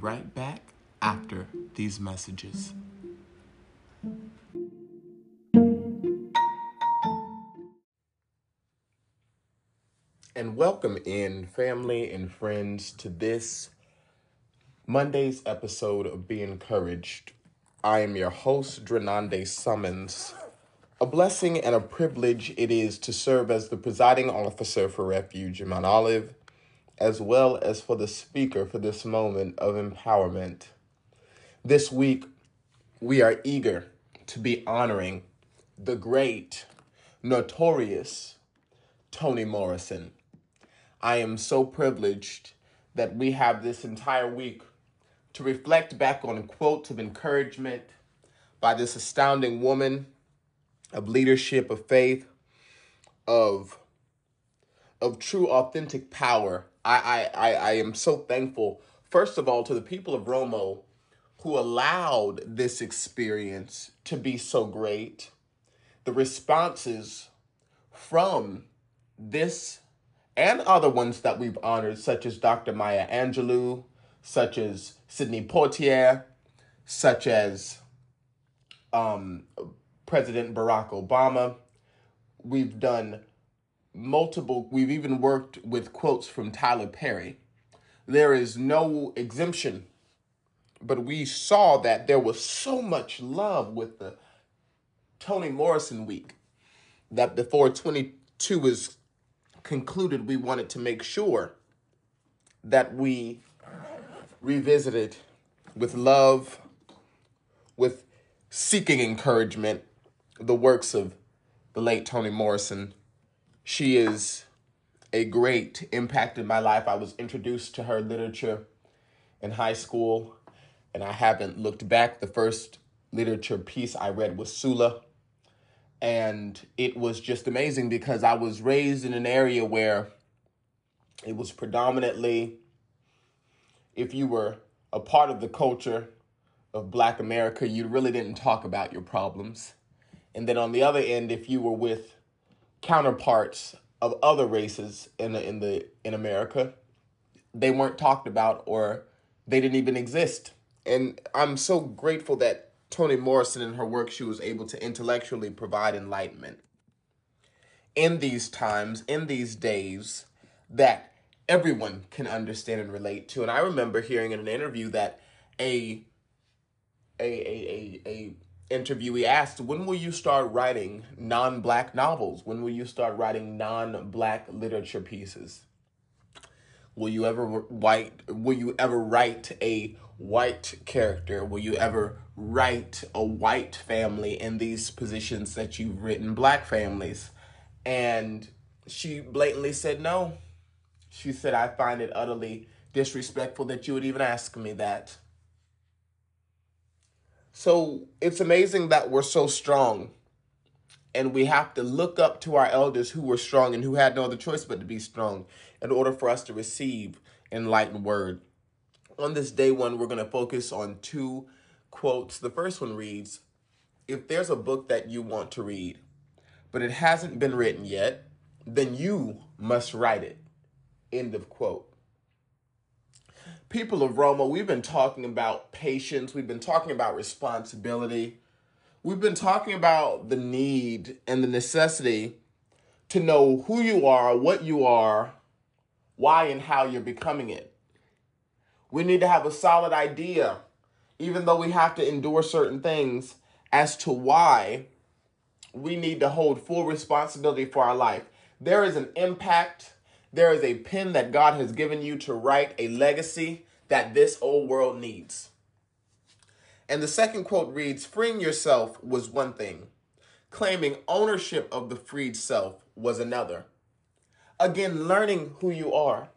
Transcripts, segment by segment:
Right back after these messages. And welcome in, family and friends, to this Monday's episode of Be Encouraged. I am your host, Drenande Summons. A blessing and a privilege it is to serve as the presiding officer for Refuge in Mount Olive, as well as for the speaker for this moment of empowerment. This week, we are eager to be honoring the great, notorious Toni Morrison. I am so privileged that we have this entire week to reflect back on quotes of encouragement by this astounding woman of leadership, of faith, of of true authentic power. I, I, I, am so thankful, first of all, to the people of Romo who allowed this experience to be so great. The responses from this and other ones that we've honored, such as Dr. Maya Angelou, such as Sidney Poitier, such as um, President Barack Obama. We've done multiple, we've even worked with quotes from Tyler Perry. There is no exemption, but we saw that there was so much love with the Toni Morrison week that before 22 is concluded, we wanted to make sure that we revisited with love, with seeking encouragement, the works of the late Toni Morrison. She is a great impact in my life. I was introduced to her literature in high school, and I haven't looked back. The first literature piece I read was Sula, and it was just amazing because I was raised in an area where it was predominantly, if you were a part of the culture of Black America, you really didn't talk about your problems. And then on the other end, if you were with counterparts of other races in the, in the in America, they weren't talked about or they didn't even exist. And I'm so grateful that Toni Morrison in her work she was able to intellectually provide enlightenment in these times, in these days that everyone can understand and relate to. And I remember hearing in an interview that a a a a, a interviewee asked, "When will you start writing non-black novels? When will you start writing non-black literature pieces? Will you ever write? Will you ever write a white character? Will you ever write a white family in these positions that you've written black families?" And she blatantly said no. She said, "I find it utterly disrespectful that you would even ask me that." So it's amazing that we're so strong. And we have to look up to our elders who were strong and who had no other choice but to be strong in order for us to receive enlightened word. On this day one, we're going to focus on two quotes. The first one reads If there's a book that you want to read, but it hasn't been written yet, then you must write it. End of quote people of Romo, we've been talking about patience, we've been talking about responsibility, we've been talking about the need and the necessity to know who you are, what you are, why and how you're becoming it. We need to have a solid idea, even though we have to endure certain things, as to why we need to hold full responsibility for our life. There is an impact, there is a pen that God has given you to write a legacy that this old world needs. And the second quote reads Freeing yourself was one thing, claiming ownership of the freed self was another. Again, learning who you are.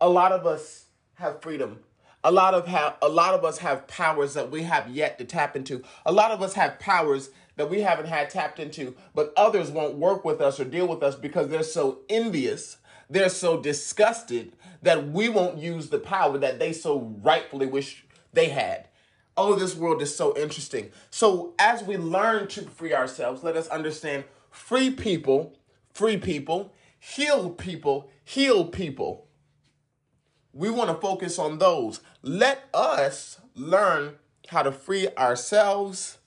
A lot of us have freedom. A lot of have a lot of us have powers that we have yet to tap into. A lot of us have powers that we haven't had tapped into, but others won't work with us or deal with us because they're so envious, they're so disgusted that we won't use the power that they so rightfully wish they had. Oh, this world is so interesting. So, as we learn to free ourselves, let us understand free people, free people, heal people, heal people. We want to focus on those. Let us learn how to free ourselves.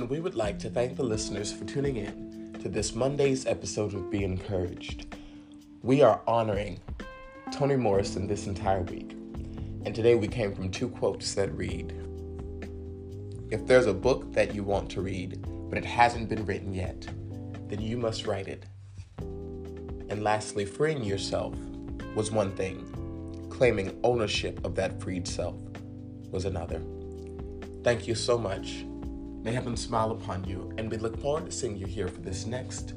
And we would like to thank the listeners for tuning in to this Monday's episode of Be Encouraged. We are honoring Toni Morrison this entire week. And today we came from two quotes that read If there's a book that you want to read, but it hasn't been written yet, then you must write it. And lastly, freeing yourself was one thing, claiming ownership of that freed self was another. Thank you so much May heaven smile upon you, and we look forward to seeing you here for this next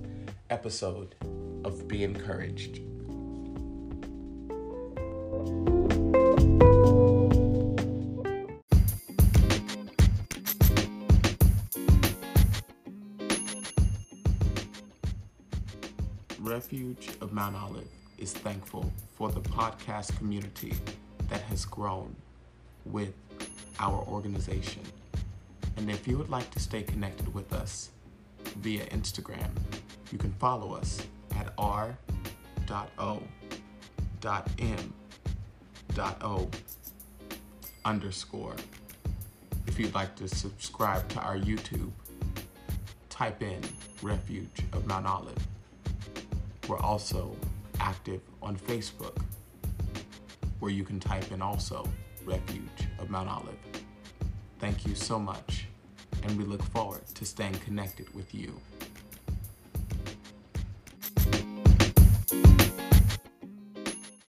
episode of Be Encouraged. Refuge of Mount Olive is thankful for the podcast community that has grown with our organization. And if you would like to stay connected with us via Instagram, you can follow us at r.o.m.o underscore. If you'd like to subscribe to our YouTube, type in Refuge of Mount Olive. We're also active on Facebook, where you can type in also Refuge of Mount Olive. Thank you so much, and we look forward to staying connected with you.